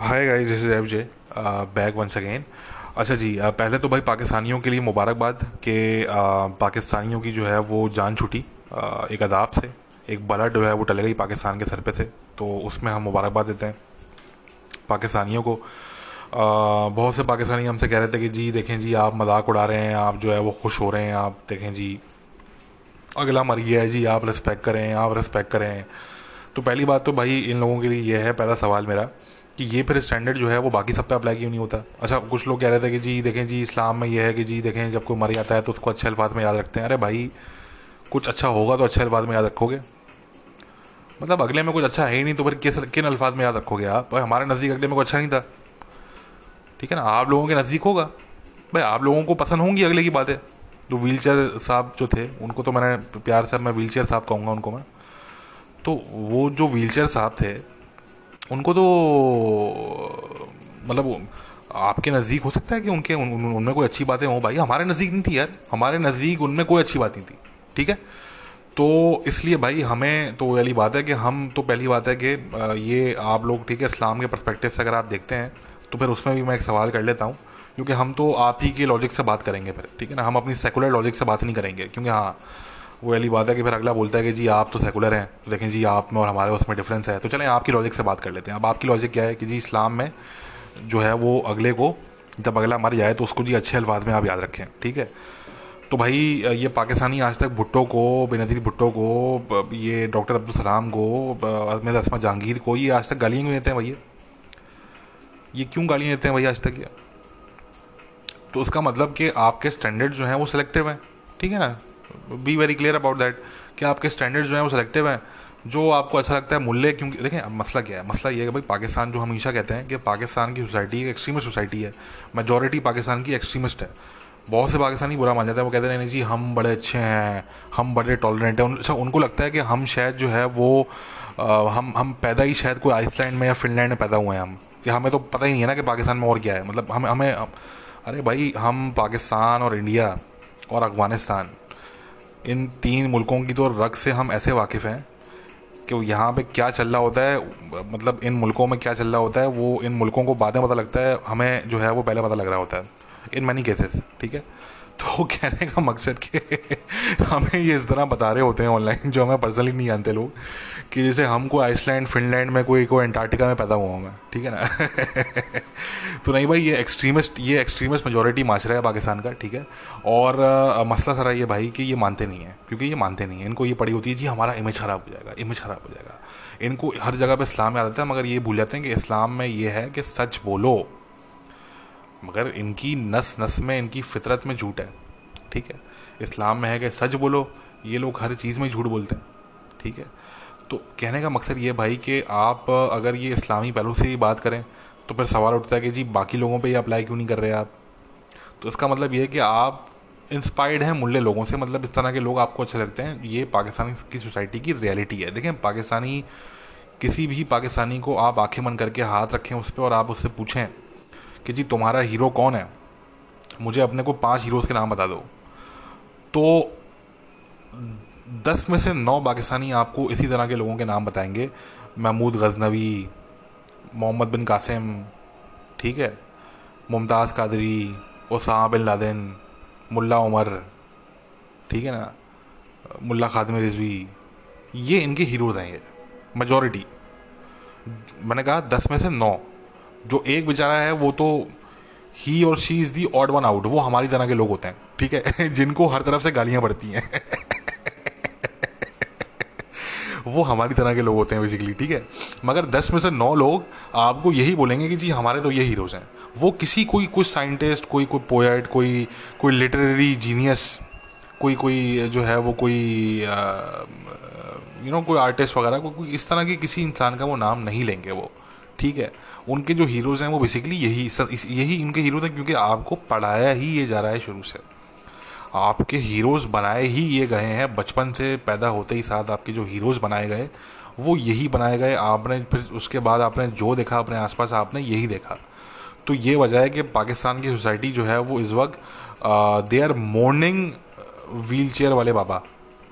Hi guys this is F J back once again अच्छा जी uh, पहले तो भाई पाकिस्तानियों के लिए मुबारकबाद कि uh, पाकिस्तानियों की जो है वो जान छुटी। Uh, एक अदाब से एक बला जो है वो टले गई पाकिस्तान के सर पे से तो उसमें हम मुबारकबाद देते हैं पाकिस्तानियों को। Uh, बहुत से पाकिस्तानी हमसे कह रहे थे कि जी देखें जी आप मज़ाक उड़ा रहे हैं आप जो है वो खुश हो रहे हैं आप देखें जी अगला मर गया है जी आप रिस्पेक्ट करें आप रिस्पेक्ट करें। तो पहली बात तो भाई इन लोगों के लिए यह है पहला सवाल मेरा। कि ये फिर स्टैंडर्ड जो है वो बाकी सब पे अप्लाई क्यों नहीं होता? अच्छा कुछ लोग कह रहे थे कि जी, देखें जी इस्लाम में ये है कि जी, देखें जब कोई मर जाता है तो उसको अच्छे अल्फाज में याद रखते हैं। अरे भाई, कुछ अच्छा होगा तो अच्छे अल्फाज में याद रखोगे। मतलब अगले में कुछ अच्छा है ही नहीं तो फिर किस, किन अल्फाज में याद रखोगे आप? भाई, हमारे नज़दीक अगले में कुछ अच्छा नहीं था। ठीक है ना? आप लोगों के नज़दीक होगा। भाई, आप लोगों को पसंद होंगी अगले की बातें। जो व्हील चेयर साहब जो थे, उनको तो मैंने प्यार से, मैं व्हील चेयर साहब कहूँगा उनको मैं। तो वो जो व्हील चेयर साहब थे उनको तो मतलब आपके नज़दीक हो सकता है कि उनके उन, उन, उनमें कोई अच्छी बातें हों भाई। हमारे नज़दीक नहीं थी यार। हमारे नज़दीक उनमें कोई अच्छी बात नहीं थी ठीक है? तो इसलिए भाई हमें तो वाली बात है कि हम तो पहली बात है कि ये आप लोग ठीक है इस्लाम के परस्पेक्टिव से अगर आप देखते हैं तो फिर उसमें भी मैं एक सवाल कर लेता हूँ। क्योंकि हम तो आप ही के लॉजिक से बात करेंगे फिर ठीक है ना? हम अपनी सेकुलर लॉजिक से बात नहीं करेंगे। क्योंकि हाँ वो वाली बात है कि फिर अगला बोलता है कि जी, आप तो सेकुलर हैं तो देखें जी, आप में और हमारे उसमें डिफरेंस है। तो चलें, आपकी लॉजिक से बात कर लेते हैं। अब आपकी लॉजिक क्या है कि जी, इस्लाम में जो है वो अगले को, जब अगला मर जाए तो उसको जी अच्छे अल्फाज में आप याद रखें, ठीक है? तो भाई, ये पाकिस्तानी आज तक भुट्टो को, बेनज़ीर भुट्टो को, ये डॉक्टर अब्दुल सलाम को अहमद असमा जहांगीर को, ये आज तक गालियाँ क्यों देते हैं भैया? ये क्यों गालियाँ देते हैं भैया आज तक ये? तो उसका मतलब कि आपके स्टैंडर्ड जो हैं वो सिलेक्टिव हैं, ठीक है ना? Be very clear about that कि आपके स्टैंडर्ड जो हैं वो सेलेक्टिव हैं। जो आपको अच्छा लगता है मूल्य क्योंकि देखें अब मसला क्या है? मसला ये है कि भाई पाकिस्तान जो हमेशा कहते हैं कि पाकिस्तान की सोसाइटी एक एक्सट्रीमिस्ट सोसाइटी है। मेजोरिटी पाकिस्तान की एक्सट्रीमिस्ट है। बहुत से पाकिस्तानी बुरा मान जाते हैं। वो कहते हैं नहीं जी हम बड़े अच्छे हैं हम बड़े टॉलरेंट हैं। अच्छा उनको लगता है कि हम शायद जो है वो आ, हम हम पैदा ही शायद कोई आइसलैंड में या फिनलैंड में पैदा हुए हैं हम। कि हमें तो पता ही नहीं है ना कि पाकिस्तान में और क्या है। मतलब हमें हमें अरे भाई हम पाकिस्तान और इंडिया और अफ़गानिस्तान इन तीन मुल्कों की तो रग से हम ऐसे वाकिफ़ हैं कि यहाँ पे क्या चल रहा होता है मतलब इन मुल्कों में क्या चल रहा होता है, वो इन मुल्कों को बाद में पता लगता है, हमें जो है वो पहले पता लग रहा होता है, इन मैनी केसेस ठीक है? तो कहने का मकसद कि हमें ये इस तरह बता रहे होते हैं ऑनलाइन जो हमें पर्सनली नहीं जानते लोग कि जैसे हमको आइसलैंड फिनलैंड में कोई कोई अंटार्कटिका में पैदा हुआ मैं ठीक है ना? तो नहीं भाई ये एक्सट्रीमिस्ट ये एक्सट्रीमिस्ट मेजोरिटी माशरा है पाकिस्तान का ठीक है? और आ, मसला सारा ये भाई कि ये मानते नहीं है क्योंकि ये मानते नहीं है। इनको ये पड़ी होती है जी हमारा इमेज ख़राब हो जाएगा इमेज ख़राब हो जाएगा। इनको हर जगह पर इस्लाम याद आता है मगर ये भूल जाते हैं कि इस्लाम में ये है कि सच बोलो। मगर इनकी नस नस में, इनकी फितरत में झूठ है। ठीक है? इस्लाम में है कि सच बोलो, ये लोग हर चीज़ में झूठ बोलते हैं। ठीक है? तो कहने का मकसद ये भाई कि आप अगर ये इस्लामी पहलू से ही बात करें तो फिर सवाल उठता है कि जी, बाकी लोगों पे ये अप्लाई क्यों नहीं कर रहे आप? तो इसका मतलब ये है कि आप इंस्पायर्ड हैं मुल्ले लोगों से मतलब इस तरह के लोग आपको अच्छे लगते हैं। ये पाकिस्तानी की सोसाइटी की रियलिटी है। देखें, पाकिस्तानी, किसी भी पाकिस्तानी को आप आँखें मन करके हाथ रखें उस पर और आप उससे पूछें कि जी, तुम्हारा हीरो कौन है? मुझे अपने को पाँच हीरोज़ के नाम बता दो। तो दस में से नौ पाकिस्तानी आपको इसी तरह के लोगों के नाम बताएँगे। महमूद गजनवी, मोहम्मद बिन कासिम, ठीक है? Mumtaz Qadri Osama bin Laden, Mullah Omar, ठीक है ना? मुल्ला खादम रिजवी, ये इनके हीरोज़ हैं ये मेजॉरिटी मैंने कहा दस में से नौ। जो एक बेचारा है, वो तो ही और she is the odd one out वो हमारी तरह के लोग होते हैं, ठीक है? जिनको हर तरफ़ से गालियाँ पड़ती हैं। वो हमारी तरह के लोग होते हैं बेसिकली ठीक है? मगर दस में से नौ लोग आपको यही बोलेंगे कि जी, हमारे तो ये हीरोज़ हैं। वो किसी, कोई कुछ साइंटिस्ट कोई कोई पोएट कोई कोई लिटरेरी जीनियस कोई कोई जो है, वो कोई यू नो कोई आर्टिस्ट वगैरह कोई इस तरह के किसी इंसान का वो नाम नहीं लेंगे वो, ठीक है? उनके जो हीरोज़ हैं, वो बेसिकली यही यही उनके हीरोज़ हैं क्योंकि आपको पढ़ाया ही ये जा रहा है शुरू से। आपके हीरोज़ बनाए ही ये गए हैं, बचपन से पैदा होते ही साथ आपके जो हीरोज़ बनाए गए, वो यही बनाए गए। आपने फिर उसके बाद आपने जो देखा अपने आसपास, आपने यही देखा। तो ये वजह है कि पाकिस्तान की सोसाइटी जो है, वो इस वक्त they are mourning wheelchair वाले बाबा,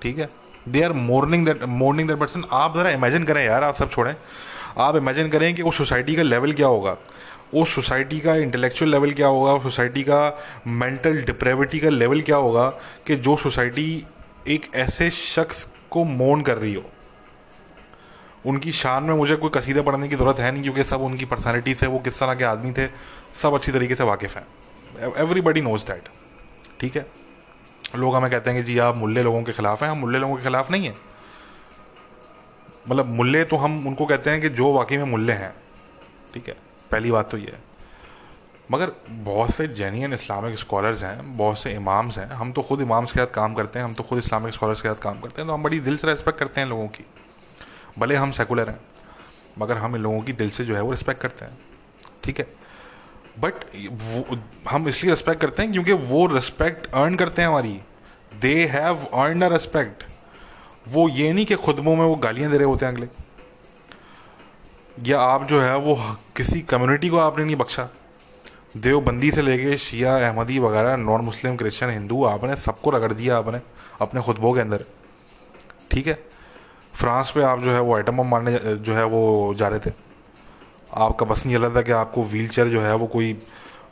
ठीक है? They are mourning that mourning that person आप ज़रा इमेजिन करें यार, आप सब छोड़ें। आप इमेजिन करें कि उस सोसाइटी का लेवल क्या होगा? उस सोसाइटी का इंटेलेक्चुअल लेवल क्या होगा? उस सोसाइटी का मेंटल डिप्रेविटी का लेवल क्या होगा कि जो सोसाइटी एक ऐसे शख्स को मोन कर रही हो? उनकी शान में मुझे कोई कसीदे पढ़ने की ज़रूरत है नहीं क्योंकि सब उनकी पर्सनैलिटी से, वो किस तरह के आदमी थे, सब अच्छी तरीके से वाकिफ़ हैं। एवरीबडी नोज़ दैट ठीक है? लोग हमें कहते हैं कि जी आप मुल्ले लोगों के ख़िलाफ़ हैं, हम मुल्ले लोगों के ख़िलाफ़ नहीं हैं। मतलब मूल्य तो हम उनको कहते हैं कि जो वाकई में मुल्ले हैं, ठीक है? पहली बात तो ये है। मगर बहुत से जेन्यन इस्लामिक स्कॉलर्स हैं, बहुत से इमाम्स हैं, हम तो खुद इमाम्स के साथ काम करते हैं, हम तो खुद इस्लामिक स्कॉलर्स के साथ काम करते हैं तो हम बड़ी दिल से रेस्पेक्ट करते हैं लोगों की। भले हम सेकुलर हैं, मगर हम इन लोगों की दिल से जो है वो रिस्पेक्ट करते हैं, ठीक है? बट हम इसलिए रिस्पेक्ट करते हैं क्योंकि वो रिस्पेक्ट अर्न करते हैं हमारी। They have earn a respect वो ये नहीं कि खुद में वो गालियाँ दे रहे होते हैं अगले। या आप जो है वो किसी कम्युनिटी को आपने नहीं बख्शा। देवबंदी से लेके शिया, अहमदी वगैरह नॉन मुस्लिम क्रिश्चियन हिंदू आपने सबको रगड़ दिया आपने, अपने खुतबों के अंदर। ठीक है? फ्रांस पे आप जो है वो आइटम बम मारने जो है वो जा रहे थे। आपका बस नहीं चला था कि आपको व्हील चेयर जो है वो कोई,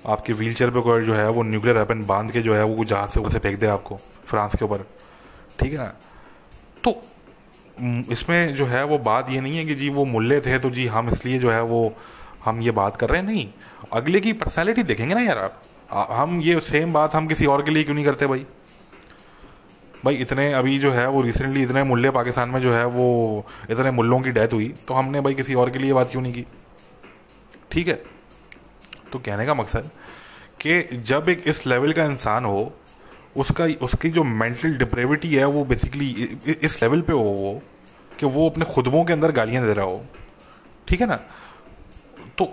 आपके व्हील चेयर पर कोई जो है वो न्यूक्लियर वेपन बाँध के जो है वो जहाज़ से ऊपर से फेंक दे आपको, फ्रांस के ऊपर। ठीक है ना? तो इसमें जो है वो बात ये नहीं है कि जी वो मुल्ले थे तो जी हम इसलिए जो है वो, हम ये बात कर रहे हैं। नहीं, अगले की पर्सनैलिटी देखेंगे ना यार आप। हम ये सेम बात हम किसी और के लिए क्यों नहीं करते भाई? भाई, इतने अभी जो है वो रिसेंटली इतने मुल्ले पाकिस्तान में जो है वो इतने मुल्लों की डेथ हुई तो हमने भाई किसी और के लिए बात क्यों नहीं की? ठीक है? तो कहने का मकसद कि जब एक इस लेवल का इंसान हो उसका, उसकी जो मेंटल डिप्रेविटी है, वो बेसिकली इस लेवल पे हो वो, कि वो अपने खुदबों के अंदर गालियाँ दे रहा हो। ठीक है ना? तो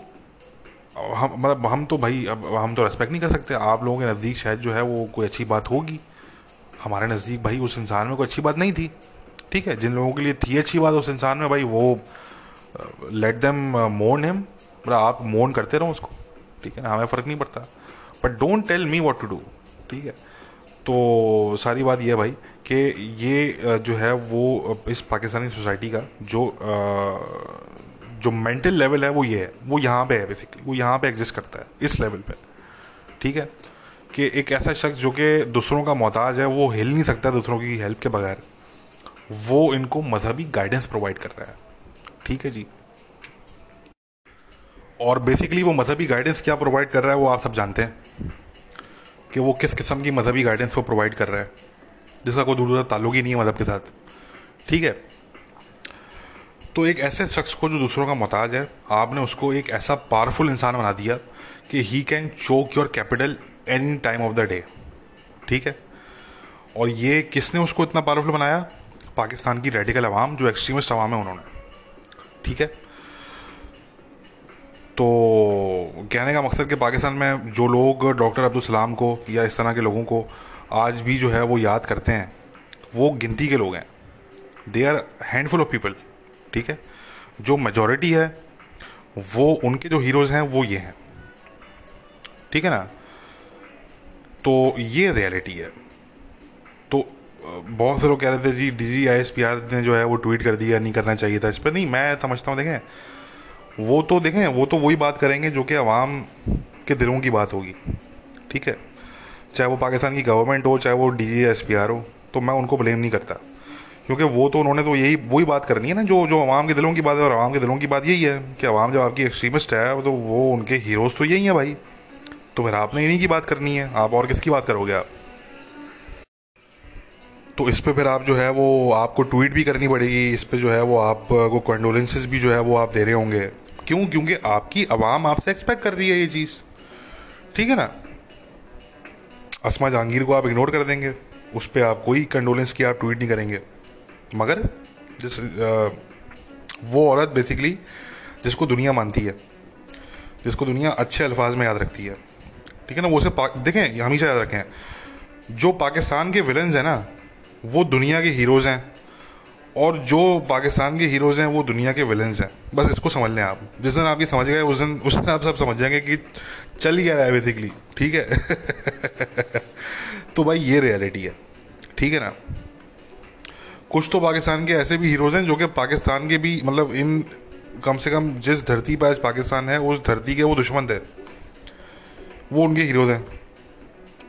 हम मतलब हम तो भाई, अब हम तो रेस्पेक्ट नहीं कर सकते। आप लोगों के नज़दीक शायद जो है वो कोई अच्छी बात होगी। हमारे नज़दीक भाई उस इंसान में कोई अच्छी बात नहीं थी। ठीक है? जिन लोगों के लिए थी अच्छी बात उस इंसान में, भाई वो लेट देम मोर्न हिम मतलब आप मोर्न करते रहो उसको। ठीक है ना? हमें फ़र्क नहीं पड़ता। But don't tell me what to do ठीक है? तो सारी बात यह भाई कि ये जो है वो इस पाकिस्तानी सोसाइटी का जो जो मेंटल लेवल है वो ये है। वो यहाँ पे है बेसिकली वो यहाँ पे एग्जिस्ट करता है, इस लेवल पे। ठीक है? कि एक ऐसा शख्स जो कि दूसरों का मोहताज है, वो हिल नहीं सकता दूसरों की हेल्प के बगैर। वो इनको मजहबी गाइडेंस प्रोवाइड कर रहा है। ठीक है जी? और बेसिकली वो मजहबी गाइडेंस क्या प्रोवाइड कर रहा है, वो आप सब जानते हैं। कि वो किस किस्म की मजहबी गाइडेंस को प्रोवाइड कर रहा है। जिसका कोई दूर दूर ताल्लुक ही नहीं है मज़हब के साथ। ठीक है? तो एक ऐसे शख्स को जो दूसरों का मोहताज है, आपने उसको एक ऐसा पावरफुल इंसान बना दिया कि he can choke your capital any time of the day ठीक है? और ये किसने उसको इतना पावरफुल बनाया? पाकिस्तान की रेडिकल अवाम जो एक्सट्रीमिस्ट अवाम है उन्होंने। ठीक है? तो कहने का मकसद कि पाकिस्तान में जो लोग डॉक्टर अब्दुल सलाम को या इस तरह के लोगों को आज भी जो है वो याद करते हैं, वो गिनती के लोग हैं। They are handful of people ठीक है? जो मेजोरिटी है, वो, उनके जो हीरोज़ हैं, वो ये हैं। ठीक है ना? तो ये रियलिटी है। तो बहुत से लोग कह रहे थे जी D G I S P R ने जो है वो ट्वीट कर दिया नहीं करना चाहिए था। इस पर नहीं, मैं समझता हूँ, देखें वो तो देखें, वो तो वही बात करेंगे जो कि आवाम के दिलों की बात होगी। ठीक है? चाहे वो पाकिस्तान की गवर्नमेंट हो, चाहे वो D G S P R हो तो मैं उनको ब्लेम नहीं करता। क्योंकि वो तो उन्होंने तो यही, वही बात करनी है ना, जो जो आवाम के दिलों की बात है और आवाम के दिलों की बात यही है कि आवाम जब आपकी एक्सट्रीमिस्ट है तो वो उनके हीरोज़ तो यही हैं भाई। तो फिर आपने इन्हीं की बात करनी है, आप और किसकी बात करोगे आप? तो इस पर फिर आप जो है वो, आपको ट्वीट भी करनी पड़ेगी, इस पर जो है वो आपको कंडोलेंसेज भी जो है वो आप दे रहे होंगे। क्यों? क्योंकि आपकी आवाम आपसे एक्सपेक्ट कर रही है ये चीज़। ठीक है ना? असमा जहांगीर को आप इग्नोर कर देंगे। उस पर आप कोई कंडोलेंस की आप ट्वीट नहीं करेंगे। मगर, जिस वो औरत बेसिकली जिसको दुनिया मानती है, जिसको दुनिया अच्छे अल्फाज में याद रखती है। ठीक है ना? वो उसे देखें, हमेशा याद रखें। जो पाकिस्तान के विलन्स हैं ना, वो दुनिया के हीरोज़ हैं। और जो पाकिस्तान के हीरोज़ हैं, वो दुनिया के विलन्स हैं। बस इसको समझ लें आप। जिस दिन आपकी समझ गए, उस दिन उस दिन आप सब समझ जाएँगे कि चल ही रहा है बेसिकली ठीक है? तो भाई, ये रियलिटी है। ठीक है ना? कुछ तो पाकिस्तान के ऐसे भी हीरोज़ हैं, जो कि पाकिस्तान के भी मतलब इन, कम से कम जिस धरती पर आज पाकिस्तान है, उस धरती के वो दुश्मन थे। वो उनके हीरोज हैं।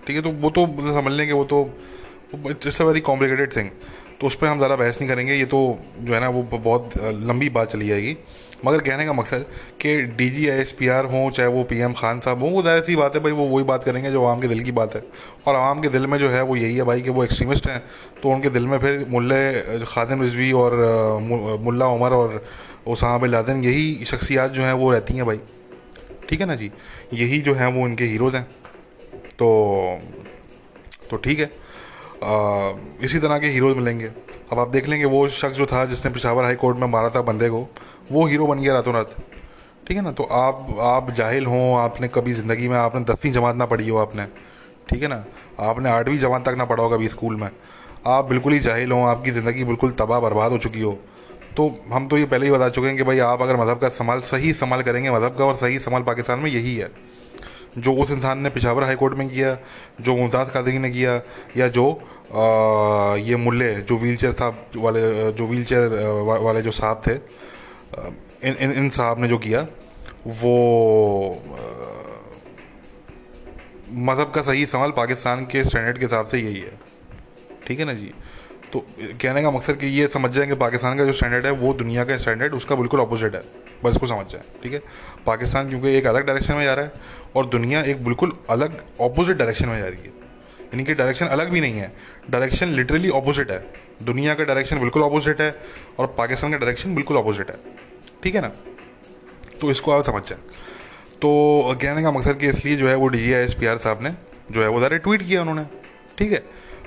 ठीक है? तो वो तो समझ लेंगे वो तो it's a very complicated thing तो उस पर हम ज़्यादा बहस नहीं करेंगे। ये तो जो है ना, वो बहुत लंबी बात चली जाएगी। मगर कहने का मकसद कि D G I S P R हों, चाहे वो पी एम खान साहब हों, वो ज़ाहिर सी बात है भाई, वो वही बात करेंगे जो आवाम के दिल की बात है। और आवाम के दिल में जो है, वो यही है भाई कि वो एक्सट्रीमिस्ट हैं तो उनके दिल में फिर मुल्ले खादिम रिजवी और मुल्ला उमर और उसामा बिन लादेन, यही शख्सियात जो हैं, वो रहती हैं भाई। ठीक है ना जी? यही जो हैं, वो इनके हीरोज़ हैं। तो तो ठीक है। इसी तरह के हीरोज़ मिलेंगे। अब आप देख लेंगे, वो शख्स जो था, जिसने पिशावर हाई कोर्ट में मारा था बंदे को, वो हीरो बन गया रातों रात। ठीक है ना? तो आप आप जाहिल हों, आपने कभी ज़िंदगी में आपने दसवीं जमात ना पढ़ी हो आपने। ठीक है ना? आपने आठवीं जमात तक ना पढ़ा हो कभी स्कूल में। आप बिल्कुल ही जाहिल हों, आपकी ज़िंदगी बिल्कुल तबाह बर्बाद हो चुकी हो। तो हम तो ये पहले ही बता चुके हैं कि भाई आप अगर मज़हब का इस्तेमाल सही इस्तेमाल करेंगे, मज़हब का और सही इस्तेमाल पाकिस्तान में यही है। जो उस इंसान ने पिशावर हाई कोर्ट में किया जो मुमताज़ कादरी ने किया या जो आ, ये मुल्ले जो व्हील चेयर था वाले जो व्हील चेयर वा, वाले जो साहब थे इन इन इन साहब ने जो किया वो मज़हब का सही इस्तेमाल पाकिस्तान के स्टैंडर्ड के हिसाब से यही है। ठीक है ना जी? तो कहने का मकसद कि ये समझ जाए कि पाकिस्तान का जो स्टैंडर्ड है वो दुनिया का स्टैंडर्ड उसका बिल्कुल अपोजिट है। बस को समझ जाए। ठीक है? पाकिस्तान क्योंकि एक अलग डायरेक्शन में जा रहा है और दुनिया एक बिल्कुल अलग अपोजिट डायरेक्शन में जा रही है। यानी कि डायरेक्शन अलग भी नहीं है। डायरेक्शन लिटरली अपोजिट है। दुनिया का डायरेक्शन बिल्कुल अपोजिट है और पाकिस्तान का डायरेक्शन बिल्कुल अपोजिट है। ठीक है ना? तो इसको आप समझ जाए। तो कहने का मकसद कि इसलिए जो है वो डी एस पी आर साहब ने जो है वो ज़्यादा ट्वीट किया उन्होंने। ठीक है?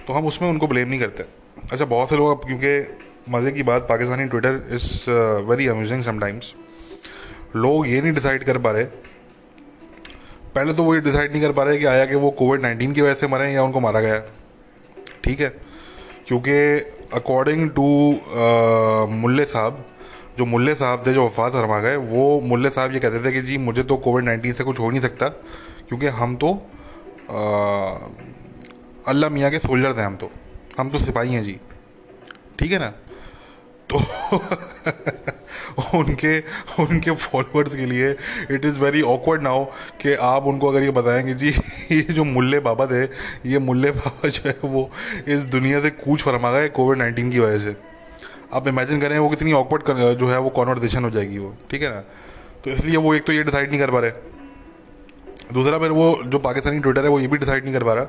तो हम उसमें उनको ब्लेम नहीं करते। अच्छा बहुत से लोग अब क्योंकि मज़े की बात, Pakistani Twitter is very amusing sometimes लोग ये नहीं डिसाइड कर पा रहे पहले तो वो ये डिसाइड नहीं कर पा रहे कि आया कि वो कोविड नाइन्टीन की वजह से मरे या उनको मारा गया। ठीक है? क्योंकि अकॉर्डिंग टू मुल्ले साहब, जो मुल्ले साहब थे, जो वफात फरमा गए, वो मुल्ले साहब ये कहते थे कि जी, मुझे तो कोविड नाइन्टीन से कुछ हो नहीं सकता, क्योंकि हम तो अल्लाह मियाँ के सोल्जर थे हम तो। हम तो सिपाही हैं जी। ठीक है ना? तो उनके उनके फॉलोअर्स के लिए it is very awkward now कि आप उनको अगर ये बताएँगे, जी, ये जो मुल्ले बाबा थे, ये मुल्ले बाबा जो है वो इस दुनिया से कूच फरमा गए कोविड नाइन्टीन की वजह से. आप इमेजिन करें, वो कितनी ऑकवर्ड जो है वो कॉन्वर्जेशन हो जाएगी वो, ठीक है ना? तो इसलिए वो एक तो ये डिसाइड नहीं कर पा रहे। दूसरा फिर वो जो पाकिस्तानी ट्विटर है, वो ये भी डिसाइड नहीं कर पा रहा।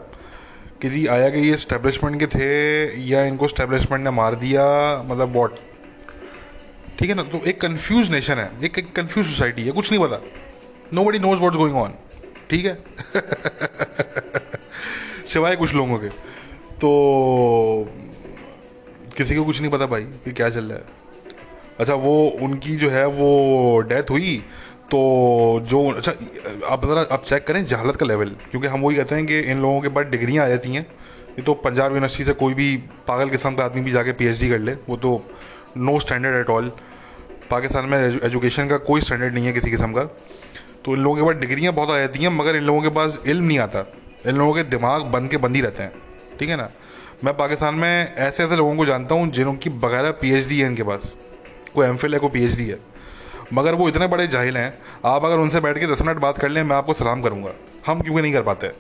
कि जी, आया कि ये स्टैब्लिशमेंट के थे या इनको स्टैब्लिशमेंट ने मार दिया मतलब वॉट ठीक है ना? तो एक कन्फ्यूज़ नेशन है, एक कन्फ्यूज़ सोसाइटी है, कुछ नहीं पता। Nobody knows what going on ठीक है? सिवाय कुछ लोगों के। तो किसी को कुछ नहीं पता भाई कि क्या चल रहा है। अच्छा वो, उनकी जो है वो डेथ हुई तो जो अच्छा आप ज़रा, आप चेक करें जहालत का लेवल क्योंकि हम वही कहते हैं कि इन लोगों के पास डिग्रियाँ आ जाती हैं। ये तो पंजाब यूनिवर्सिटी से कोई भी पागल किस्म का आदमी भी जाके पीएचडी कर ले, वो तो no standard at all Pakistan में एजुकेशन का कोई स्टैंडर्ड नहीं है किसी किस्म का। तो इन लोगों के पास डिग्रियाँ बहुत आ जाती हैं, मगर इन लोगों के पास इल्म नहीं आता। इन लोगों के दिमाग बंद के बंद ही रहते हैं, ठीक है ना? मैं पाकिस्तान में ऐसे ऐसे लोगों को जानता हूँ जिनकी बगैर पीएचडी है इनके पास। कोई एम है, कोई पी है। मगर वो इतने बड़े जाहिल हैं, आप अगर उनसे बैठ के दस मिनट बात कर लें, मैं आपको सलाम करूँगा। हम क्योंकि नहीं कर पाते?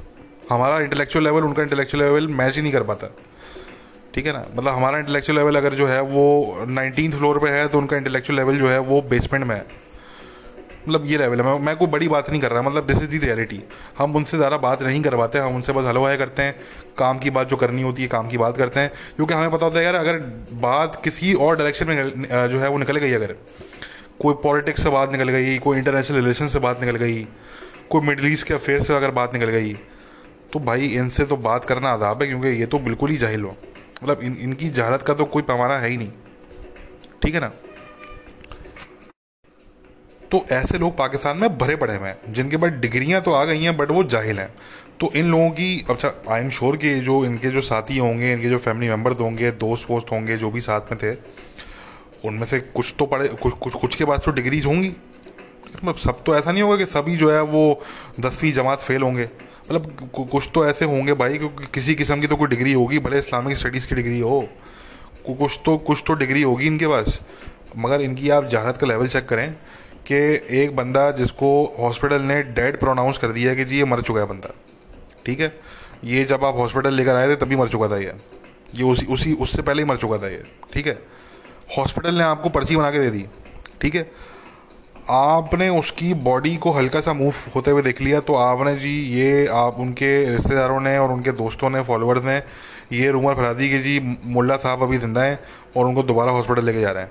हमारा इंटेलेक्चुअल लेवल उनका इंटेलेक्चुअल लेवल मैच ही नहीं कर पाता। ठीक है ना? मतलब हमारा इंटेलेक्चुअल लेवल अगर जो है, वो नाइनटीन फ्लोर पे है तो उनका इंटेलेक्चुअल लेवल जो है, वो बेसमेंट में है। मतलब ये लेवल है। मैं मैं कोई बड़ी बात नहीं कर रहा मतलब दिस इज़ दी रियलिटी हम उनसे ज़्यादा बात नहीं करवाते, हम उनसे बस हलवाए करते हैं। काम की बात जो करनी होती है, काम की बात करते हैं। क्योंकि हमें पता होता है, यार, अगर बात किसी और डायरेक्शन में जो है, वो निकल गई अगर। कोई पॉलिटिक्स से बात निकल गई, कोई इंटरनेशनल रिलेशन से बात निकल गई, कोई मिडल ईस्ट के अफेयर से अगर बात निकल गई तो भाई इनसे तो बात करना आदाब है, क्योंकि ये तो बिल्कुल ही जाहिल हो। मतलब इन, इनकी जहालत का तो कोई पैमाना है ही नहीं। ठीक है ना? तो ऐसे लोग पाकिस्तान में भरे पड़े हुए हैं, जिनके पास डिग्रियाँ तो आ गई हैं बट वो जाहिल हैं। तो इन लोगों की अच्छा आई एम श्योर कि जो इनके जो साथी होंगे, इनके जो फैमिली मेंबर्स होंगे दोस्त वोस्त होंगे, जो भी साथ में थे उनमें से कुछ तो पढ़े, कुछ कुछ कुछ के पास तो डिग्रीज होंगी। मतलब सब तो ऐसा नहीं होगा कि सभी जो है वो दसवीं जमात फेल होंगे। मतलब कुछ तो ऐसे होंगे भाई, क्योंकि किसी किस्म की तो कोई डिग्री होगी, भले इस्लामिक स्टडीज़ की डिग्री हो। कुछ तो कुछ तो डिग्री होगी इनके पास। मगर इनकी आप जहालत का लेवल चेक करें कि एक बंदा जिसको हॉस्पिटल ने डेड प्रोनाउंस कर दिया कि जी ये मर चुका है बंदा। ठीक है? ये जब आप हॉस्पिटल लेकर आए थे, तभी मर चुका था ये। ये उसी उसी, उससे पहले ही मर चुका था ये। ठीक है? हॉस्पिटल ने आपको पर्ची बना के दे दी ठीक है? आपने उसकी बॉडी को हल्का सा मूव होते हुए देख लिया तो आपने जी ये आप उनके रिश्तेदारों ने और उनके दोस्तों ने फॉलोअर्स ने ये रूमर फैला दी कि जी मुल्ला साहब अभी ज़िंदा हैं और उनको दोबारा हॉस्पिटल लेके जा रहे हैं।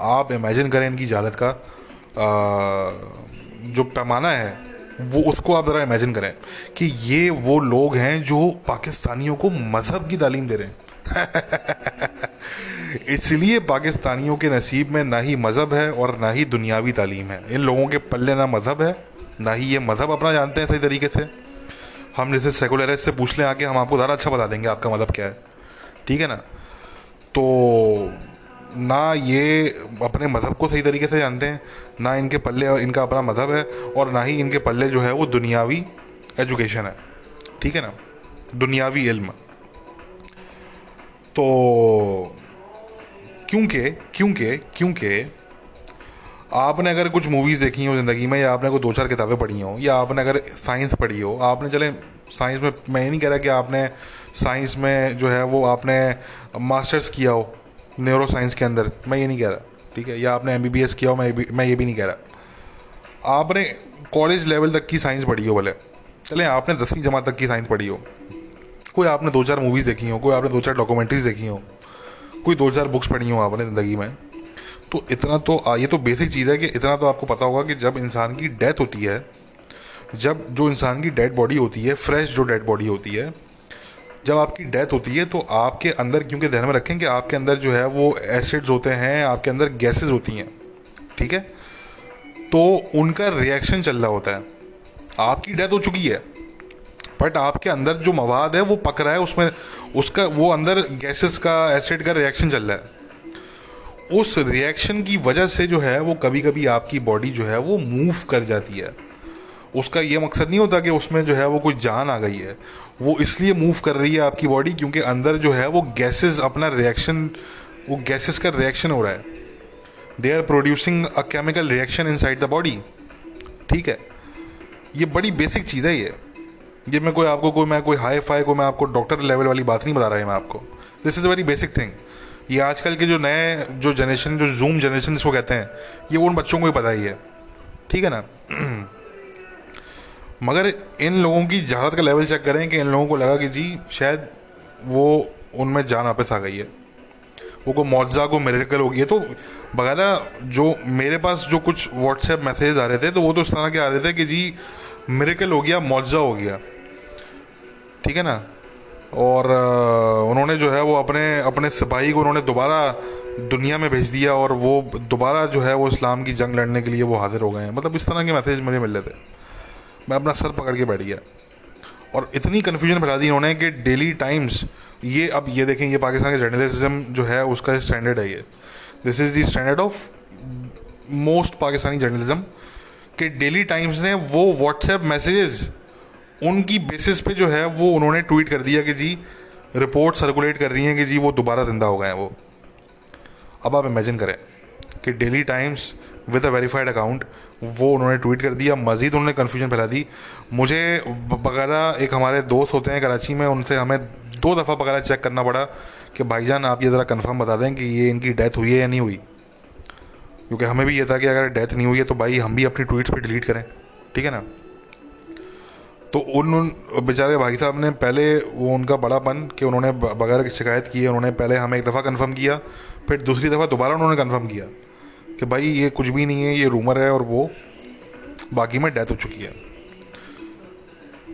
आप इमेजिन करें इनकी जालत का आ, जो पैमाना है वो उसको आप ज़रा इमेजिन करें कि ये वो लोग हैं जो पाकिस्तानियों को मज़हब की तालीम दे रहे हैं। इसलिए पाकिस्तानियों के नसीब में ना ही मज़हब है और ना ही दुनियावी तालीम है। इन लोगों के पल्ले ना मज़हब है, ना ही ये मज़हब अपना जानते हैं सही तरीके से। हम जैसे सेकुलरिस्ट से पूछ लें आके हम आपको ज़्यादा अच्छा बता देंगे आपका मज़हब क्या है। ठीक है ना? तो ना ये अपने मज़हब को सही तरीके से जानते हैं, ना इनके पल्ले, इनका अपना मज़हब है और ना ही इनके पल्ले जो है वो दुनियावी एजुकेशन है। ठीक है ना? दुनियावी इल्म। तो क्योंकि क्योंकि क्योंकि आपने अगर कुछ मूवीज़ देखी हो ज़िंदगी में, या आपने कोई दो चार किताबें पढ़ी हो, या आपने अगर साइंस पढ़ी हो, आपने चले साइंस में, मैं ये नहीं कह रहा कि आपने साइंस में जो है वो आपने मास्टर्स किया हो न्यूरो साइंस के अंदर, मैं ये नहीं कह रहा, ठीक है? या आपने एम किया हो, मैं भी, मैं ये भी नहीं कह रहा। आपने कॉलेज लेवल तक की साइंस पढ़ी हो भले, चले, आपने दसवीं जमात तक की साइंस पढ़ी हो, कोई आपने दो चार मूवीज़ देखी हो, कोई आपने दो चार डॉक्यूमेंट्रीज देखी हो कोई दो चार बुक्स पढ़ी हो आपने ज़िंदगी में तो इतना तो ये तो बेसिक चीज़ है कि इतना तो आपको पता होगा कि जब इंसान की डेथ होती है, जब जो इंसान की डेड बॉडी होती है फ्रेश जो डेड बॉडी होती है, जब आपकी डेथ होती है तो आपके अंदर क्योंकि ध्यान में रखें कि आपके अंदर जो है वो एसिड्स होते हैं, आपके अंदर गैसेस होती हैं, ठीक है? तो उनका रिएक्शन चल रहा होता है। आपकी डेथ हो चुकी है बट आपके अंदर जो मवाद है, वो पक रहा है, उसमें उसका, वो अंदर गैसेस का, एसिड का रिएक्शन चल रहा है। उस रिएक्शन की वजह से जो है, वो कभी कभी आपकी बॉडी जो है, वो मूव कर जाती है। उसका ये मकसद नहीं होता कि उसमें जो है, वो कोई जान आ गई है। वो इसलिए मूव कर रही है आपकी बॉडी क्योंकि अंदर जो है, वो गैसेस अपना रिएक्शन वो गैसेस का रिएक्शन हो रहा है। They are producing a chemical reaction inside the body ठीक है? ये बड़ी बेसिक चीज़ है ये। ये मैं कोई आपको कोई, मैं कोई हाई फाई को मैं आपको डॉक्टर लेवल वाली बात नहीं बता रहा है, मैं आपको। This is a very basic thing ये आजकल के जो नए, जो जनरेशन जो जूम जनरेशन जिसको कहते हैं, ये उन बच्चों को ही पता ही है। ठीक है ना? मगर इन लोगों की जहालत का लेवल चेक करें कि इन लोगों को लगा कि जी, शायद वो उनमें जान वापस आ गई है। वो को मुआवजा को मेरेकल हो गई है तो बकायदा जो मेरे पास जो कुछ व्हाट्सएप मैसेज आ रहे थे तो वो तो इस तरह के आ रहे थे कि जी मेरेकल हो गया मुआवजा हो गया। ठीक है ना? और उन्होंने जो है वो अपने अपने सिपाही को उन्होंने दोबारा दुनिया में भेज दिया और वो दोबारा जो है वो इस्लाम की जंग लड़ने के लिए वो हाजिर हो गए हैं। मतलब इस तरह के मैसेज मुझे मिल रहे थे। मैं अपना सर पकड़ के बैठ गया। और इतनी कन्फ्यूज़न फैला दी इन्होंने कि डेली टाइम्स ये अब ये देखें, ये पाकिस्तान के जर्नलिज्म जो है उसका स्टैंडर्ड है ये। This is the standard of most Pakistani journalism कि डेली टाइम्स ने वो व्हाट्सएप मैसेजेस उनकी बेसिस पे जो है, वो उन्होंने ट्वीट कर दिया कि जी रिपोर्ट सर्कुलेट कर रही हैं कि जी, वो दोबारा ज़िंदा हो गए हैं वो। अब आप इमेजिन करें कि Daily Times with a verified account वो उन्होंने ट्वीट कर दिया, मज़ीद उन्होंने कन्फ्यूज़न फैला दी। मुझे वगैरह एक हमारे दोस्त होते हैं कराची में, उनसे हमें दो दफ़ा वगैरह चेक करना पड़ा कि भाईजान, आप ये ज़रा कन्फर्म बता दें कि ये इनकी डेथ हुई है या नहीं हुई। क्योंकि हमें भी ये था कि अगर डेथ नहीं हुई है तो भाई हम भी अपनी ट्वीट्स पे डिलीट करें। ठीक है ना? तो उन बेचारे भाई साहब ने पहले वो उनका बड़ापन कि उन्होंने बगैर शिकायत की है उन्होंने पहले हमें एक दफ़ा कंफर्म किया, फिर दूसरी दफ़ा दोबारा उन्होंने कंफर्म किया कि भाई ये कुछ भी नहीं है, ये रूमर है और वो बाकी में डेथ हो चुकी है।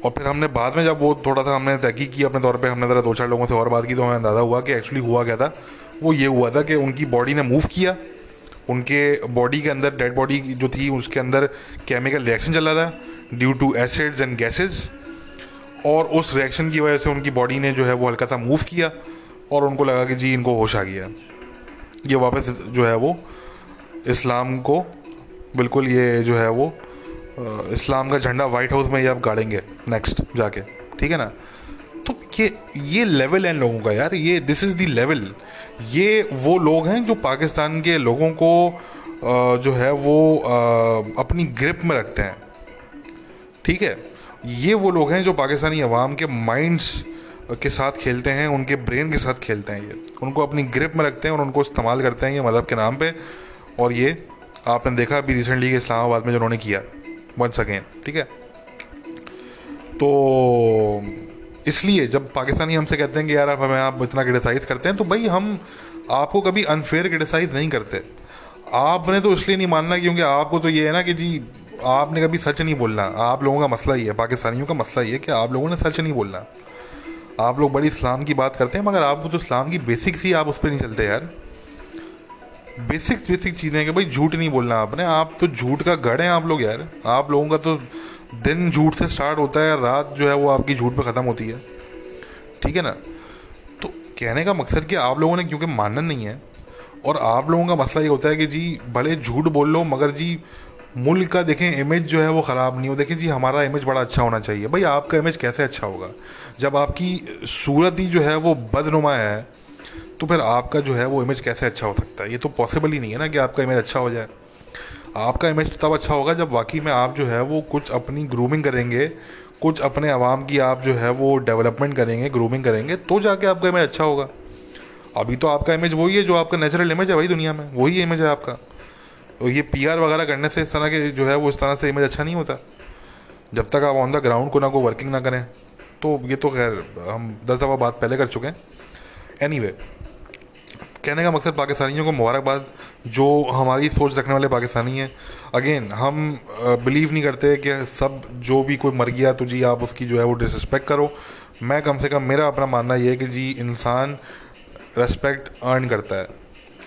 और फिर हमने बाद में जब वो थोड़ा सा हमने तहकीक की अपने तौर पे, हमने ज़रा दो चार लोगों से और बात की तो हमें अंदाज़ा हुआ कि एक्चुअली हुआ क्या था। वो ये हुआ था कि उनकी बॉडी ने मूव किया, उनके बॉडी के अंदर डेड बॉडी जो थी, उसके अंदर केमिकल रिएक्शन चल था। Due to acids and gases और उस रिएक्शन की वजह से उनकी बॉडी ने जो है वो हल्का सा मूव किया और उनको लगा कि जी इनको होश आ गया। ये वापस जो है वो इस्लाम को बिल्कुल ये जो है वो इस्लाम का झंडा वाइट हाउस में ये आप गाड़ेंगे नेक्स्ट जाके। ठीक है ना? तो ये ये लेवल है इन लोगों का यार। ये दिस इज़ दी लेवल ये वो लोग हैं जो पाकिस्तान के लोगों को जो है वो अपनी ग्रिप में रखते हैं। ठीक है? ये वो लोग हैं जो पाकिस्तानी अवाम के माइंड्स के साथ खेलते हैं, उनके ब्रेन के साथ खेलते हैं ये। उनको अपनी ग्रिप में रखते हैं और उनको इस्तेमाल करते हैं ये मज़हब के नाम पे। और ये आपने देखा अभी रिसेंटली के इस्लामाबाद में जो उन्होंने किया वन अगेन ठीक है? तो इसलिए जब पाकिस्तानी हमसे कहते हैं कि यार आप हमें, आप इतना क्रिटिसाइज़ करते हैं तो भाई हम आपको कभी अनफेयर क्रिटिसाइज़ नहीं करते। आपने तो इसलिए नहीं मानना क्योंकि आपको तो ये है ना कि जी आपने कभी सच नहीं बोलना। आप लोगों का मसला ही है, पाकिस्तानियों का मसला ही है कि आप लोगों ने सच नहीं बोलना। आप लोग बड़ी इस्लाम की बात करते हैं, मगर आपको तो इस्लाम की बेसिक्स ही आप उस पर नहीं चलते यार। बेसिक बेसिक चीज़ें कि भाई झूठ नहीं बोलना आपने। आप तो झूठ का गढ़ हैं आप लोग यार। आप लोगों का तो दिन झूठ से स्टार्ट होता है, रात जो है वो आपकी झूठ पे ख़त्म होती है। ठीक है ना? तो कहने का मकसद कि आप लोगों ने क्योंकि मानना नहीं है। और आप लोगों का मसला ये होता है कि जी, भले झूठ बोल लो, मगर जी मुल्क का देखें इमेज जो है वो ख़राब नहीं हो। देखें जी, हमारा इमेज बड़ा अच्छा होना चाहिए। भाई, आपका इमेज कैसे अच्छा होगा? जब आपकी सूरत ही जो है वो बदनुमा है तो फिर आपका जो है वो इमेज कैसे अच्छा हो सकता है? ये तो पॉसिबल ही नहीं है ना कि आपका इमेज अच्छा हो जाए। आपका इमेज तो तब अच्छा होगा जब वाकई में आप जो है वो कुछ अपनी ग्रूमिंग करेंगे, कुछ अपने आवाम की आप जो है वो डेवलपमेंट करेंगे ग्रूमिंग करेंगे तो जाके आपका इमेज अच्छा होगा। अभी तो आपका इमेज वही है जो आपका नेचुरल इमेज है वही दुनिया में। वही इमेज है आपका। तो ये पीआर वगैरह करने से इस तरह के जो है वो इस तरह से इमेज अच्छा नहीं होता। जब तक आप ऑन द ग्राउंड को ना को वर्किंग ना करें तो ये तो खैर हम दस दफ़ा बात पहले कर चुके हैं। एनी anyway, कहने का मकसद पाकिस्तानियों को मुबारकबाद जो हमारी सोच रखने वाले पाकिस्तानी हैं। अगेन हम बिलीव नहीं करते कि सब जो भी कोई मर गया तो जी आप उसकी जो है वो डिसरिस्पेक्ट करो। मैं कम से कम मेरा अपना मानना ये है कि जी इंसान रेस्पेक्ट अर्न करता है।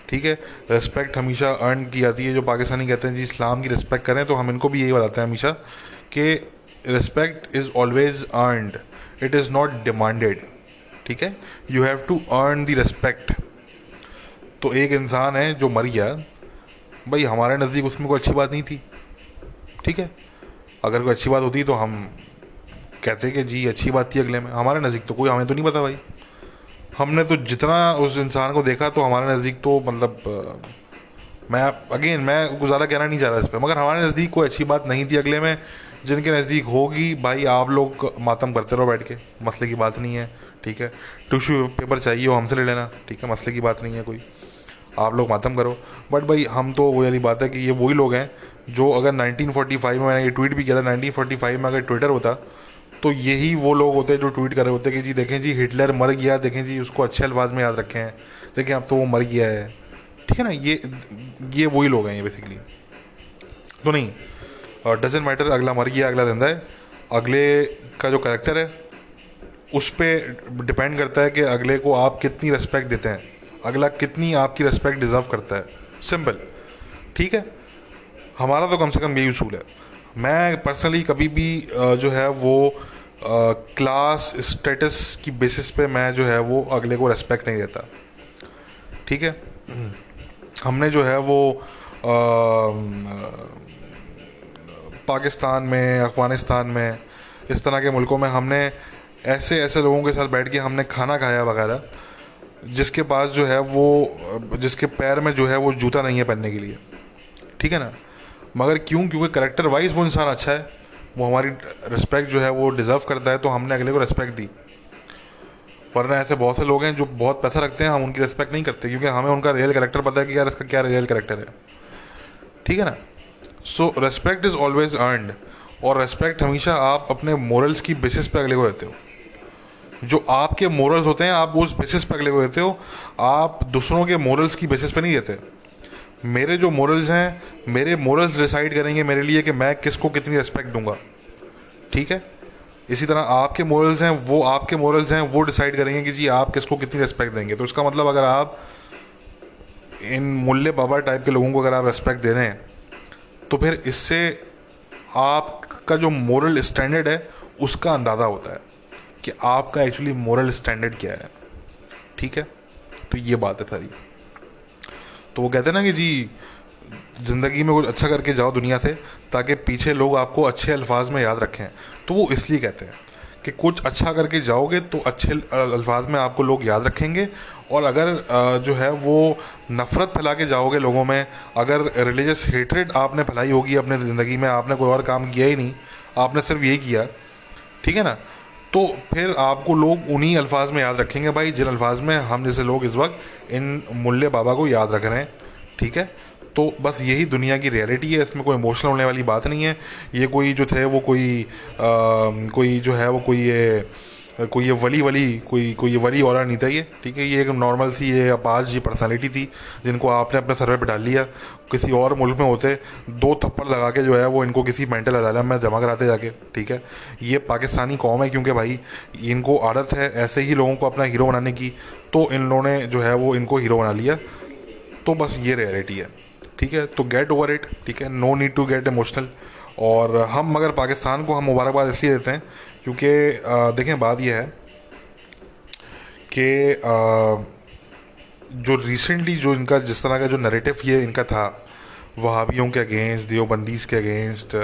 ठीक है? रेस्पेक्ट हमेशा अर्न की जाती है, जो पाकिस्तानी कहते हैं जी, इस्लाम की रिस्पेक्ट करें तो हम इनको भी यही बताते हैं हमेशा कि respect is always earned it is not demanded ठीक है? You have to earn the respect तो एक इंसान है जो मर गया, भाई हमारे नज़दीक उसमें कोई अच्छी बात नहीं थी। ठीक है? अगर कोई अच्छी बात होती तो हम कहते कि जी, अच्छी बात थी अगले में। हमारे नज़दीक तो कोई, हमें तो नहीं पता भाई। हमने तो जितना उस इंसान को देखा तो हमारे नज़दीक तो मतलब मैं अगेन मैं कुछ ज़्यादा कहना नहीं चाह रहा इस पर मगर हमारे नज़दीक कोई अच्छी बात नहीं थी अगले में, जिनके नज़दीक होगी, भाई आप लोग मातम करते रहो बैठ के, मसले की बात नहीं है, ठीक है? टिश्यू पेपर चाहिए हो हमसे ले लेना, ठीक है? मसले की बात नहीं है कोई। आप लोग मातम करो। बट भाई, हम तो वो वाली बात है कि ये वही लोग हैं, जो अगर 1945 में मैंने ये ट्वीट भी किया था 1945 में अगर ट्विटर होता तो यही वो लोग होते हैं जो ट्वीट कर रहे होते हैं कि जी, देखें जी हिटलर मर गया, देखें जी, उसको अच्छे अल्फाज में याद रखें। हैं देखें, अब तो वो मर गया है। ठीक है ना, ये ये वही लोग हैं ये बेसिकली तो नहीं डजेंट मैटर अगला मर गया, अगला ज़िंदा है। अगले का जो करेक्टर है, उस पर डिपेंड करता है कि अगले को आप कितनी रेस्पेक्ट देते हैं। अगला कितनी आपकी रेस्पेक्ट डिज़र्व करता है। सिंपल ठीक है? हमारा तो कम से कम यही उसूल है। मैं पर्सनली कभी भी जो है वो क्लास स्टेटस की बेसिस पे मैं जो है वो अगले को रेस्पेक्ट नहीं देता। ठीक है? हमने जो है वो आ, पाकिस्तान में अफ़गानिस्तान में इस तरह के मुल्कों में हमने ऐसे ऐसे लोगों के साथ बैठ के हमने खाना खाया वगैरह जिसके पास जो है वो जिसके पैर में जो है वो जूता नहीं है पहनने के लिए। ठीक है ना? मगर क्यों? क्योंकि करेक्टर वाइज वो इंसान अच्छा है। वो हमारी रिस्पेक्ट जो है वो डिज़र्व करता है तो हमने अगले को रिस्पेक्ट दी। वरना ऐसे बहुत से लोग हैं जो बहुत पैसा रखते हैं, हम उनकी रिस्पेक्ट नहीं करते, क्योंकि हमें उनका रियल करेक्टर पता है कि यार इसका क्या रियल करेक्टर है। ठीक है ना? So respect is always earned और रेस्पेक्ट हमेशा आप अपने मोरल्स की बेसिस पे अगले को देते हो। जो आपके मोरल्स होते हैं, आप उस बेसिस पर अगले को देते हो। आप दूसरों के मोरल्स की बेसिस पे नहीं देते। मेरे जो मोरल्स हैं, मेरे मोरल्स डिसाइड करेंगे मेरे लिए कि मैं किसको कितनी रिस्पेक्ट दूँगा। ठीक है? इसी तरह आपके मोरल्स हैं, वो आपके मोरल्स हैं, वो डिसाइड करेंगे कि जी आप किसको कितनी रिस्पेक्ट देंगे। तो इसका मतलब अगर आप इन मुल्ले बाबा टाइप के लोगों को अगर आप रिस्पेक्ट दे रहे हैं तो फिर इससे आपका जो मोरल स्टैंडर्ड है, उसका अंदाज़ा होता है कि आपका एक्चुअली मोरल स्टैंडर्ड क्या है। ठीक है? तो ये बात है सारी। तो वो कहते हैं ना कि जी, ज़िंदगी में कुछ अच्छा करके जाओ, दुनिया से, ताकि पीछे लोग आपको अच्छे अल्फाज में याद रखें। तो वो इसलिए कहते हैं कि कुछ अच्छा करके जाओगे तो अच्छे अल्फाज में आपको लोग याद रखेंगे। और अगर जो है वो नफ़रत फैला के जाओगे लोगों में, अगर रिलीजियस हेटरेड आपने फैलाई होगी अपने ज़िंदगी में, आपने कोई और काम किया ही नहीं, आपने सिर्फ़ यही किया, ठीक है ना? तो फिर आपको लोग उन्हीं अल्फाज में याद रखेंगे, भाई जिन अल्फाज में हम जैसे लोग इस वक्त इन मूल्य बाबा को याद रख रहे हैं ठीक है? तो बस यही दुनिया की रियलिटी है इसमें कोई इमोशनल होने वाली बात नहीं है। ये कोई जो थे वो कोई आ, कोई जो है वो कोई ये कोई ये वली वली, कोई कोई ये वली और नहीं था ये, ठीक है? ये एक नॉर्मल सी ये अपाज ये पर्सनालिटी थी, जिनको आपने अपने सर्वे पे डाल लिया। किसी और मुल्क में होते, दो थप्पड़ लगा के जो है वो इनको किसी मेंटल अदालत में जमा कराते जाके, ठीक है? ये पाकिस्तानी कौम है क्योंकि भाई, इनको आदत है ऐसे ही लोगों को अपना हीरो बनाने की तो इन लोगों ने जो है वो इनको हीरो बना लिया। तो बस ये रियलिटी है, ठीक है? तो गेट ओवर इट ठीक है? No need to get emotional और हम मगर पाकिस्तान को हम मुबारकबाद इसलिए देते हैं क्योंकि देखें, बात यह है कि जो रिसेंटली जो इनका, जिस तरह का जो नरेटिव ये इनका था, वहाबियों के अगेंस्ट देवबंदीज के अगेंस्ट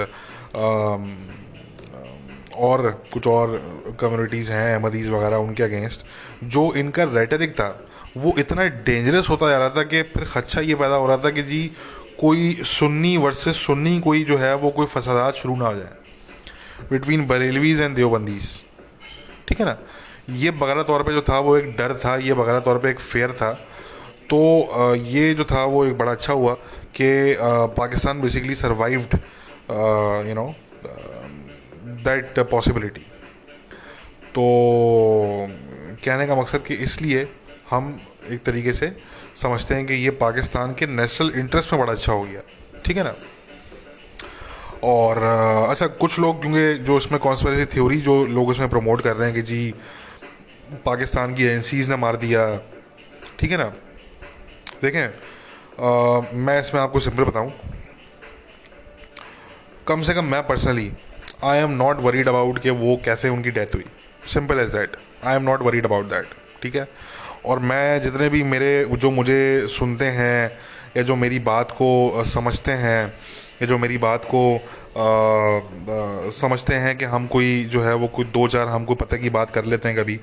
और कुछ और कम्युनिटीज़ हैं, अहमदीज़ वगैरह उनके अगेंस्ट जो इनका रेटरिक था, वो इतना डेंजरस होता जा रहा था कि फिर खदशा ये पैदा हो रहा था कि जी, कोई सुन्नी वर्सेस सुन्नी कोई जो है, वो कोई फसादात शुरू ना हो जाए। बिटवीन बरेलवीज एंड देवबंदीज ठीक है ना? ये बगैर तौर पे जो था, वो एक डर था, ये बगैर तौर पे एक फेयर था। तो ये जो था, वो एक बड़ा अच्छा हुआ कि Pakistan basically survived you know that possibility तो कहने का मकसद कि इसलिए हम एक तरीके से समझते हैं कि ये पाकिस्तान के नेशनल इंटरेस्ट में बड़ा अच्छा हो गया। ठीक है ना? और अच्छा कुछ लोग क्योंकि जो इसमें कॉन्स्परेसी थ्योरी जो लोग इसमें प्रमोट कर रहे हैं कि जी पाकिस्तान की एजेंसीज ने मार दिया ठीक है ना? देखें आ, मैं इसमें आपको सिंपल बताऊँ। कम से कम मैं personally I am not worried about कि वो कैसे उनकी डेथ हुई। Simple as that I am not worried about that ठीक है? और मैं जितने भी मेरे जो मुझे सुनते हैं या जो मेरी बात को समझते हैं या जो मेरी बात को आ, आ, समझते हैं कि हम कोई जो है वो कोई दो चार हमको पता की बात कर लेते हैं कभी।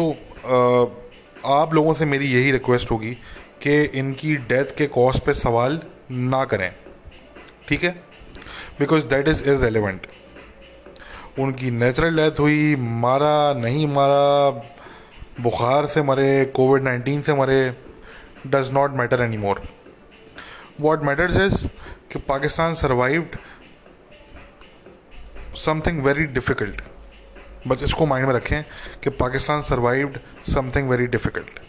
तो आ, आप लोगों से मेरी यही रिक्वेस्ट होगी कि इनकी डेथ के कॉज पे सवाल ना करें। ठीक है? बिकॉज़ दैट इज़ इरेलीवेंट उनकी नेचुरल डेथ हुई मारा नहीं मारा बुखार से मरे कोविड नाइन्टीन से मरे does not matter any more what matters is कि Pakistan survived something very difficult बस इसको माइंड में रखें कि Pakistan survived something very difficult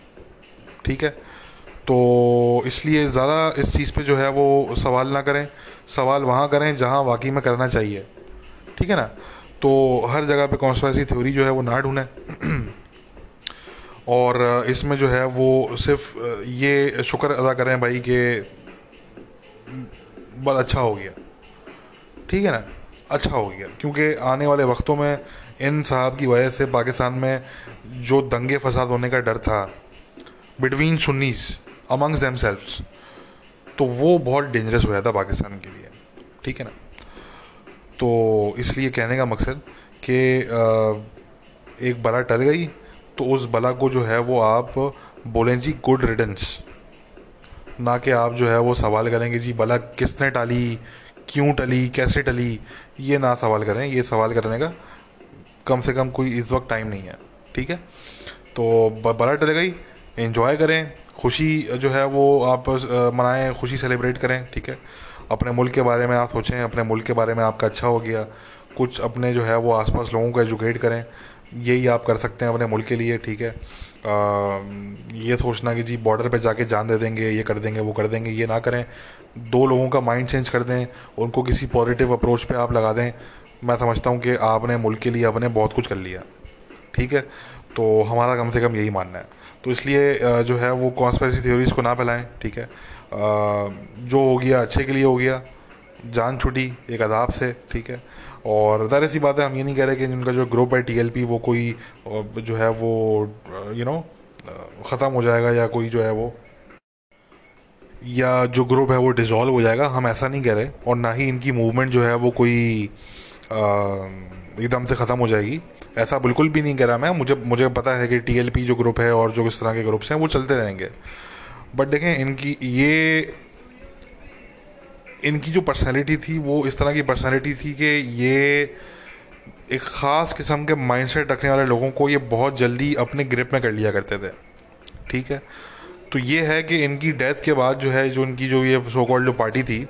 ठीक है? तो इसलिए ज़्यादा इस चीज़ पे जो है वो सवाल ना करें। सवाल वहाँ करें जहाँ वाकई में करना चाहिए। ठीक है ना? तो हर जगह पे कॉन्स्परेसी थ्योरी जो है वो ना ढूंढें। और इसमें जो है वो सिर्फ़ ये शुक्र अदा करें भाई कि बहुत अच्छा हो गया। ठीक है ना? अच्छा हो गया। क्योंकि आने वाले वक्तों में इन साहब की वजह से पाकिस्तान में जो दंगे फसाद होने का डर था बिटवीन सुन्नीस अमंग्स दैम तो वो बहुत डेंजरस हो जाता पाकिस्तान के लिए। ठीक है ना? तो इसलिए कहने का मकसद कि एक बला टल गई तो उस बला को जो है वो आप बोलें जी गुड रिडन्स ना कि आप जो है वो सवाल करेंगे, जी, बला किसने टाली? क्यों टली? कैसे टली? ये ना सवाल करें, ये सवाल करने का कम से कम कोई इस वक्त टाइम नहीं है, ठीक है? तो बला टल गई इन्जॉय करें, खुशी जो है वो आप मनाएँ, खुशी सेलिब्रेट करें, ठीक है? अपने मुल्क के बारे में आप सोचें, अपने मुल्क के बारे में आपका अच्छा हो गया, कुछ अपने जो है वो आसपास लोगों को एजुकेट करें, यही आप कर सकते हैं अपने मुल्क के लिए, ठीक है? ये सोचना कि जी बॉर्डर पे जाके जान दे देंगे, ये कर देंगे, वो कर देंगे, ये ना करें। दो लोगों का माइंड चेंज कर दें, उनको किसी पॉजिटिव अप्रोच पे आप लगा दें। मैं समझता हूँ कि आपने मुल्क के लिए अपने बहुत कुछ कर लिया। ठीक है? तो हमारा कम से कम यही मानना है। तो इसलिए जो है वो कॉन्स्परेसी थ्योरीज को ना फैलाएँ, ठीक है? जो हो गया, अच्छे के लिए हो गया, जान छुटी, एक अदाब से, ठीक है? और ज़ाहिर सी बात है, हम ये नहीं कह रहे कि जिनका जो ग्रुप है टीएलपी वो कोई जो है वो यू नो ख़त्म हो जाएगा या कोई जो है वो, या जो ग्रुप है वो डिज़ोल्व हो जाएगा, हम ऐसा नहीं कह रहे और ना ही इनकी मूवमेंट जो है वो कोई एकदम से ख़त्म हो जाएगी। ऐसा बिल्कुल भी नहीं कह रहा मैं। मुझे मुझे पता है कि टीएलपी जो ग्रुप है और जो इस तरह के ग्रुप्स हैं, वो चलते रहेंगे। बट देखें, इनकी, ये इनकी जो पर्सनैलिटी थी, वो इस तरह की पर्सनैलिटी थी कि ये एक ख़ास किस्म के माइंडसेट रखने वाले लोगों को ये बहुत जल्दी अपने ग्रिप में कर लिया करते थे। ठीक है? तो ये है कि इनकी डेथ के बाद जो है, जो इनकी जो ये सो कॉल्ड जो पार्टी थी,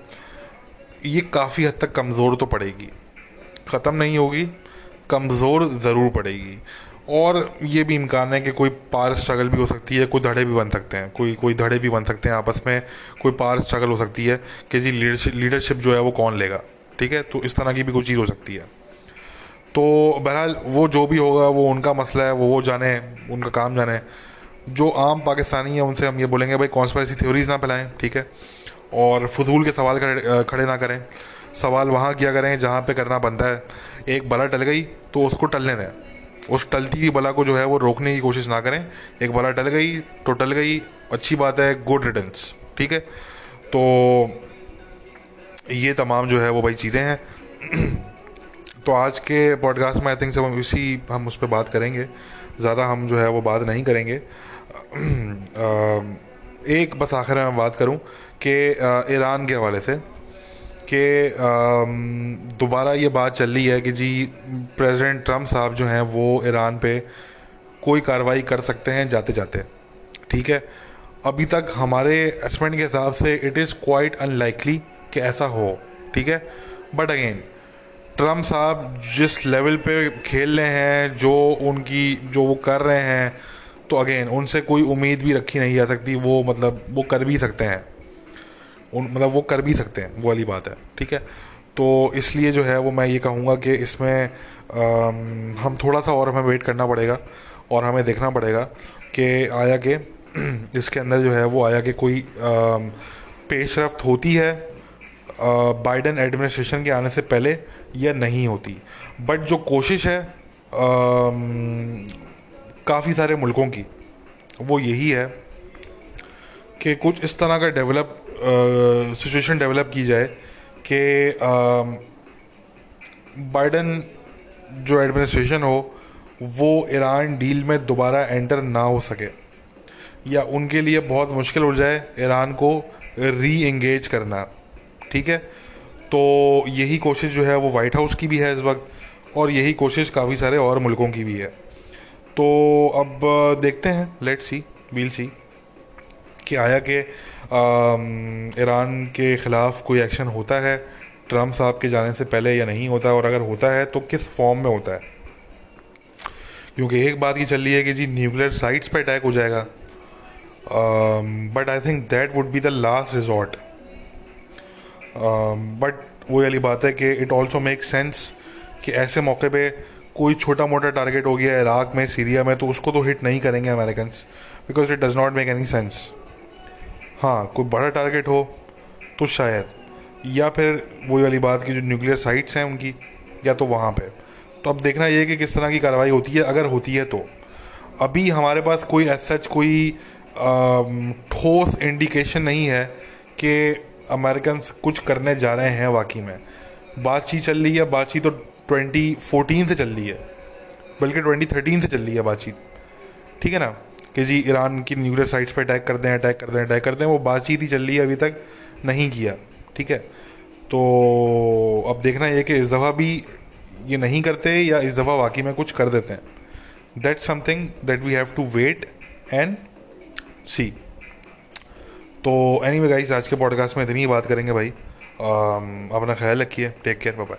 ये काफ़ी हद तक कमज़ोर तो पड़ेगी। ख़त्म नहीं होगी, कमज़ोर ज़रूर पड़ेगी। और ये भी इम्कान है कि कोई पार स्ट्रगल भी हो सकती है, कोई धड़े भी बन सकते हैं, कोई कोई धड़े भी बन सकते हैं आपस में, कोई पार स्ट्रगल हो सकती है कि जी लीडरशिप लीडरशिप जो है वो कौन लेगा, ठीक है? तो इस तरह की भी कोई चीज़ हो सकती है। तो बहरहाल वो जो भी होगा, वो उनका मसला है, वो वो जाने, उनका काम जाने। जो आम पाकिस्तानी है, उनसे हम ये बोलेंगे, भाई कॉन्स्परेसी थ्योरीज ना फैलाएँ, ठीक है? और फजूल के सवाल खड़े ना करें। सवाल वहाँ किया करें जहाँ पे करना बनता है। एक बला टल गई तो उसको टलने दें। उस टलती हुई बला को जो है वो रोकने की कोशिश ना करें। एक बला टल गई तो टल गई। अच्छी बात है गुड रिटर्न्स ठीक है? तो ये तमाम जो है वो भाई चीज़ें हैं। तो आज के पॉडकास्ट में आई थिंक सब हम इसी, हम उस पर बात करेंगे। ज़्यादा हम जो है वो बात नहीं करेंगे। एक बस आखिर में बात करूँ कि ईरान के हवाले से कि दोबारा ये बात चल रही है कि जी, प्रेसिडेंट ट्रंप साहब जो हैं, वो ईरान पे कोई कार्रवाई कर सकते हैं जाते जाते ठीक है? अभी तक हमारे एस्टमेंट के हिसाब से इट इज़ क्वाइट अनलाइकली कि ऐसा हो। ठीक है? बट अगेन ट्रंप साहब जिस लेवल पे खेल रहे हैं, जो उनकी, जो वो कर रहे हैं तो अगेन उनसे कोई उम्मीद भी रखी नहीं जा सकती। वो मतलब वो कर भी सकते हैं। उन मतलब वो कर भी सकते हैं वो वाली बात है ठीक है? तो इसलिए जो है वो मैं ये कहूँगा कि इसमें आ, हम थोड़ा सा और हमें वेट करना पड़ेगा और हमें देखना पड़ेगा कि आया के इसके अंदर जो है वो आया कि कोई पेश रफ्त होती है बाइडन एडमिनिस्ट्रेशन के आने से पहले या नहीं होती। बट जो कोशिश है काफ़ी सारे मुल्कों की वो यही है कि कुछ इस तरह का डेवलप सिचुएशन डेवलप की जाए कि बाइडन जो एडमिनिस्ट्रेशन हो, वो ईरान डील में दोबारा एंटर ना हो सके। या उनके लिए बहुत मुश्किल हो जाए ईरान को री एंगेज करना, ठीक है? तो यही कोशिश जो है वो वाइट हाउस की भी है इस वक्त, और यही कोशिश काफ़ी सारे और मुल्कों की भी है। तो अब देखते हैं लेट सी वील सी कि आया कि ईरान के ख़िलाफ़ कोई एक्शन होता है? ट्रंप साहब के जाने से पहले या नहीं होता? और अगर होता है तो किस फॉर्म में होता है? क्योंकि एक बात ये चल रही है कि जी न्यूक्लियर साइट्स पर अटैक हो जाएगा। But I think that would be the last resort but वो वाली बात है कि इट ऑल्सो मेक सेंस कि ऐसे मौके पे कोई छोटा मोटा टारगेट हो गया इराक में, सीरिया में तो उसको तो हिट नहीं करेंगे American because it does not make any sense हाँ कोई बड़ा टारगेट हो तो शायद। या फिर वही वाली बात की जो न्यूक्लियर साइट्स हैं उनकी, या तो वहाँ पे। तो अब देखना ये कि किस तरह की कार्रवाई होती है, अगर होती है तो। अभी हमारे पास कोई एज सच कोई ठोस इंडिकेशन नहीं है कि अमेरिकन कुछ करने जा रहे हैं वाकई में। बातचीत चल रही है, बातचीत तो 2014 से चल रही है। बल्कि 2013 से चल रही है बातचीत। ठीक है ना? कि जी, ईरान की न्यूक्लियर साइट्स पर अटैक कर दें अटैक कर दें अटैक कर दें वो बातचीत ही चल रही है, अभी तक नहीं किया, ठीक है? तो अब देखना ये कि इस दफ़ा भी ये नहीं करते या इस दफ़ा वाकई में कुछ कर देते हैं। That something that we have to wait and see तो एनी वे गाइस आज के पॉडकास्ट में इतनी ही बात करेंगे भाई। अपना ख्याल रखिए। Take care bye